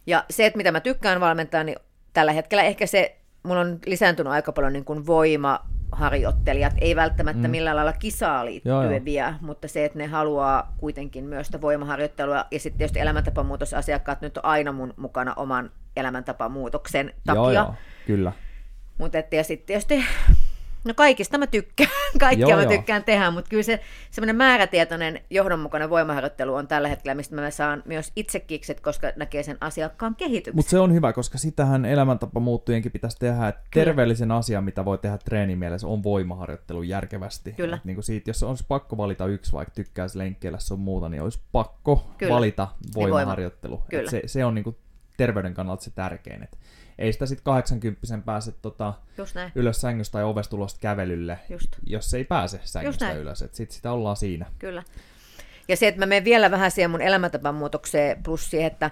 Ja se, että mitä mä tykkään valmentaa, niin tällä hetkellä ehkä se, mulla on lisääntynyt aika paljon niin kuin voima, harjoittelijat, ei välttämättä mm. millään lailla kisaa liittyviä, mutta se, että ne haluaa kuitenkin myös sitä voimaharjoittelua, ja sitten tietysti elämäntapamuutosasiakkaat nyt on aina mun mukana oman elämäntapamuutoksen takia. Joo, joo, kyllä. Mutta ja sitten tietysti No kaikista mä tykkään, kaikkia Joo, mä joo. tykkään tehdä, mutta kyllä se semmoinen määrätietoinen, johdonmukainen voimaharjoittelu on tällä hetkellä, mistä mä saan myös itse kikset, koska näkee sen asiakkaan kehityksen. Mutta se on hyvä, koska sitähän elämäntapa muuttujenkin pitäisi tehdä. Että terveellisen asian, mitä voi tehdä treenimielessä, on voimaharjoittelu järkevästi. Kyllä. Et niinku siitä, jos olisi pakko valita yksi, vaikka tykkäisi lenkkeillä sun muuta, niin olisi pakko Kyllä. valita voima. voimaharjoittelu. Et Kyllä. se, se on niinku terveyden kannalta se tärkein. Et ei sitä sitten 80 pääse tota, ylös sängystä tai ovesta ulos kävelylle, Just. jos ei pääse sängystä ylös. Sitten sitä ollaan siinä. Kyllä. Ja se, että mä menen vielä vähän siihen mun elämäntapan muutokseen, plus siihen, että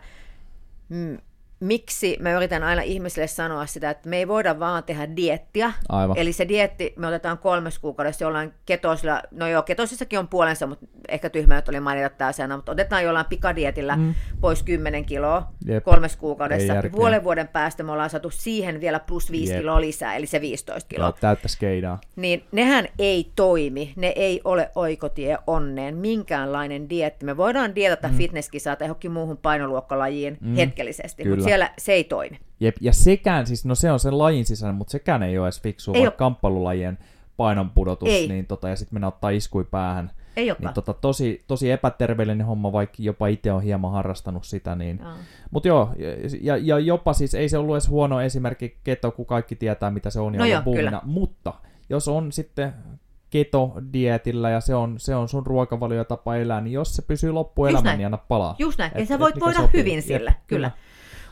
mm, miksi mä yritän aina ihmisille sanoa sitä, että me ei voida vaan tehdä diettiä. Aivan. Eli se dietti me otetaan kolmes kuukaudessa jollain ketosilla, no joo, ketosissakin on puolensa, mutta ehkä tyhmä, että oli mainita tämä sana, mutta otetaan jollain pikadietillä mm. pois 10 kiloa Jep. kolmes kuukaudessa. Puolen vuoden päästä me ollaan saatu siihen vielä plus 5 Jep. kiloa lisää, eli se 15 kiloa Joo, täyttä skeidaa. niin nehän ei toimi, ne ei ole oikotie onneen, minkäänlainen dietti. Me voidaan dietata mm. fitnesskisaa tai johonkin muuhun painoluokkalajiin mm. hetkellisesti, Kyllä. Siellä se ei toimi. Jep, ja sekään, siis no se on sen lajin sisällä, mutta sekään ei ole edes fiksua, Ei vaikka kamppailulajien painonpudotus, Ei. niin tota, ja sitten mennä ottaa iskui päähän. Ei olekaan. Niin tota, tosi, tosi epäterveellinen homma, vaikka jopa itse on hieman harrastanut sitä. Niin. Mutta joo, ja, ja jopa siis ei se ollut edes huono esimerkki keto, kun kaikki tietää, mitä se on ja No joo, buumina. kyllä. Mutta jos on sitten ketodietillä ja se on, se on sun ruokavaliotapa elää, niin jos se pysyy loppuelämän, niin anna palaa. Just näin, ja Et- sä et voit mikä voida hyvin Jep, sillä, kyllä.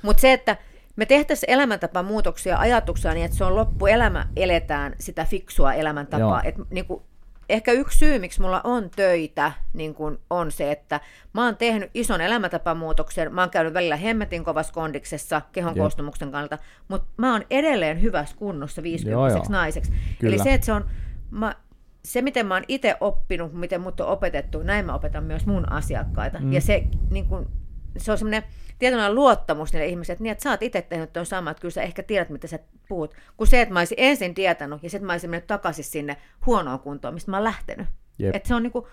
Mutta se, että me tehtäisiin elämäntapamuutoksia ajatuksia niin, että se on loppuelämä, eletään sitä fiksua elämäntapaa. Joo. Et, niin kuin, ehkä yksi syy, miksi mulla on töitä, niin kuin on se, että mä oon tehnyt ison elämäntapamuutoksen, mä oon käynyt välillä hemmetin kovassa kondiksessa kehon Jep. koostumuksen kannalta, mutta mä oon edelleen hyvässä kunnossa 50 Joo, joo. naiseksi. Kyllä. Eli se, että se on, mä, se, miten mä oon itse oppinut, miten mut on opetettu, näin mä opetan myös mun asiakkaita. Mm. Ja se, niin kun, se on semmoinen tietynlainen luottamus niille ihmisille, että, niin, että sä oot itse tehnyt tuon saman, että kyllä sä ehkä tiedät, mitä sä puhut. Kun se, että mä olisin ensin tietänyt ja sitten mä olisin mennyt takaisin sinne huonoon kuntoon, mistä mä oon lähtenyt. Jep. Että se on niinku,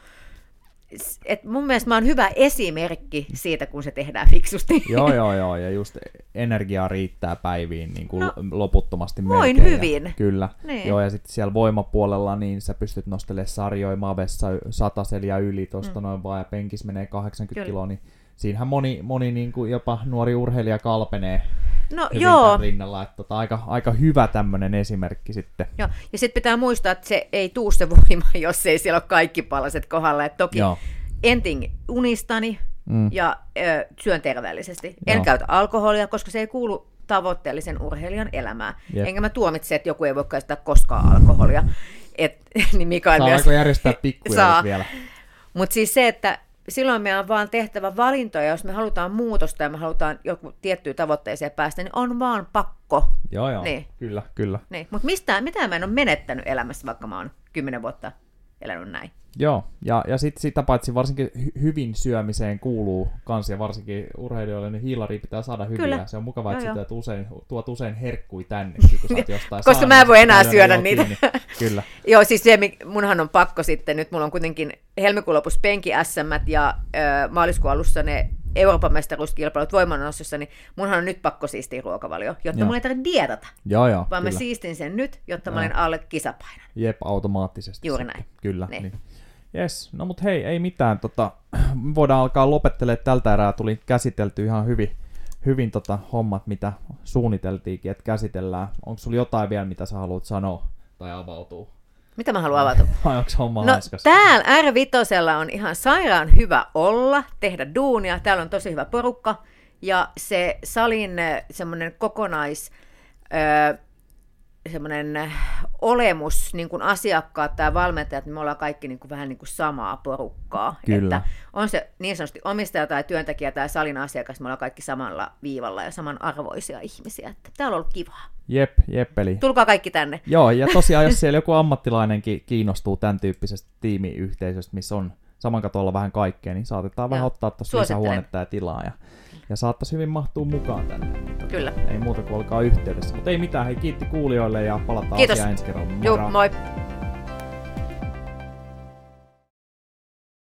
et mun mielestä mä oon hyvä esimerkki siitä, kun se tehdään fiksusti. joo, joo, joo, ja just energiaa riittää päiviin niin kuin No, no, loputtomasti voin melkein. hyvin. Ja, kyllä. Niin. Joo, ja sitten siellä voimapuolella, niin sä pystyt nostelemaan sarjoja Mavessa sataselia yli tuosta mm. noin vaan, ja penkis menee 80 Kyllä. kiloa, niin siinähän moni, moni niin kuin jopa nuori urheilija kalpenee No hyvin joo, rinnalla, että tota, aika, aika hyvä tämmöinen esimerkki sitten. Joo, ja sitten pitää muistaa, että se ei tuu se voima, jos ei siellä ole kaikki palaset kohdalla. Et toki Joo. en tingi unistani Mm. ja ö, syön terveellisesti. En Joo. käytä alkoholia, koska se ei kuulu tavoitteellisen urheilijan elämään. Jep. Enkä mä tuomitse, että joku ei voi käyttää koskaan alkoholia. Et, niin Mikael myös... Saadaanko järjestää pikkuja Saa. vielä? Mutta siis se, että silloin meidän on vaan tehtävä valintoja, jos me halutaan muutosta ja me halutaan joku tiettyyn tavoitteeseen päästä, niin on vaan pakko. Joo, joo. Niin. Kyllä, kyllä. Niin. Mutta mistään, mitä mä en ole menettänyt elämässä, vaikka mä oon kymmenen vuotta elänyt näin. Joo, ja, ja sitten sitä paitsi varsinkin hy- hyvin syömiseen kuuluu kans, ja varsinkin urheilijoille, niin hiilari pitää saada hyviä. Kyllä. Se on mukavaa, että joo. tuot usein, tuot usein herkkui tänne, kun sä jostain Koska mä en voi enää syödä niitä. kiinni. Kyllä. Joo, siis se, munhan on pakko sitten, nyt mulla on kuitenkin helmikuun lopussa penki SM ja ö, maaliskuun alussa ne Euroopan mestaruuskilpailut voimannostossa, niin munhan on nyt pakko siistiä ruokavalio, jotta Joo. mulla ei tarvitse dietata, Joo, joo, vaan kyllä. mä siistin sen nyt, jotta mä Joo. olen alle kisapainon. Jep, automaattisesti. Juuri sitten. näin. Kyllä, Niin. niin. Yes, no mut hei, ei mitään. Tota, voidaan alkaa lopettelemaan tältä erää. Tuli käsitelty ihan hyvin, hyvin tota hommat, mitä suunniteltiinkin, että käsitellään. Onko sulla jotain vielä, mitä sä haluat sanoa tai avautuu? Mitä mä haluan avata? Vai onko homma No haiskas? täällä R5 on ihan sairaan hyvä olla, tehdä duunia. Täällä on tosi hyvä porukka. Ja se salin eh, semmoinen kokonais... Öö, semmoinen eh, olemus, niin kuin asiakkaat tai valmentajat, niin me ollaan kaikki niin kuin vähän niin kuin samaa porukkaa. Kyllä. Että on se niin sanotusti omistaja tai työntekijä tai salin asiakas, me ollaan kaikki samalla viivalla ja samanarvoisia ihmisiä. Että täällä on ollut kivaa. Jep, jep, eli Tulkaa kaikki tänne. Joo, ja tosiaan jos siellä joku ammattilainenkin kiinnostuu tämän tyyppisestä tiimiyhteisöstä, missä on saman katolla vähän kaikkea, niin saatetaan vähän Joo, ottaa tuossa lisähuonetta ja tilaa. Ja, ja saattaisi hyvin mahtua mukaan tänne. Tota, Kyllä. Ei muuta kuin olkaa yhteydessä. Mutta ei mitään, hei kiitti kuulijoille ja palataan Kiitos. asiaan ensi kerralla. Joo, moi.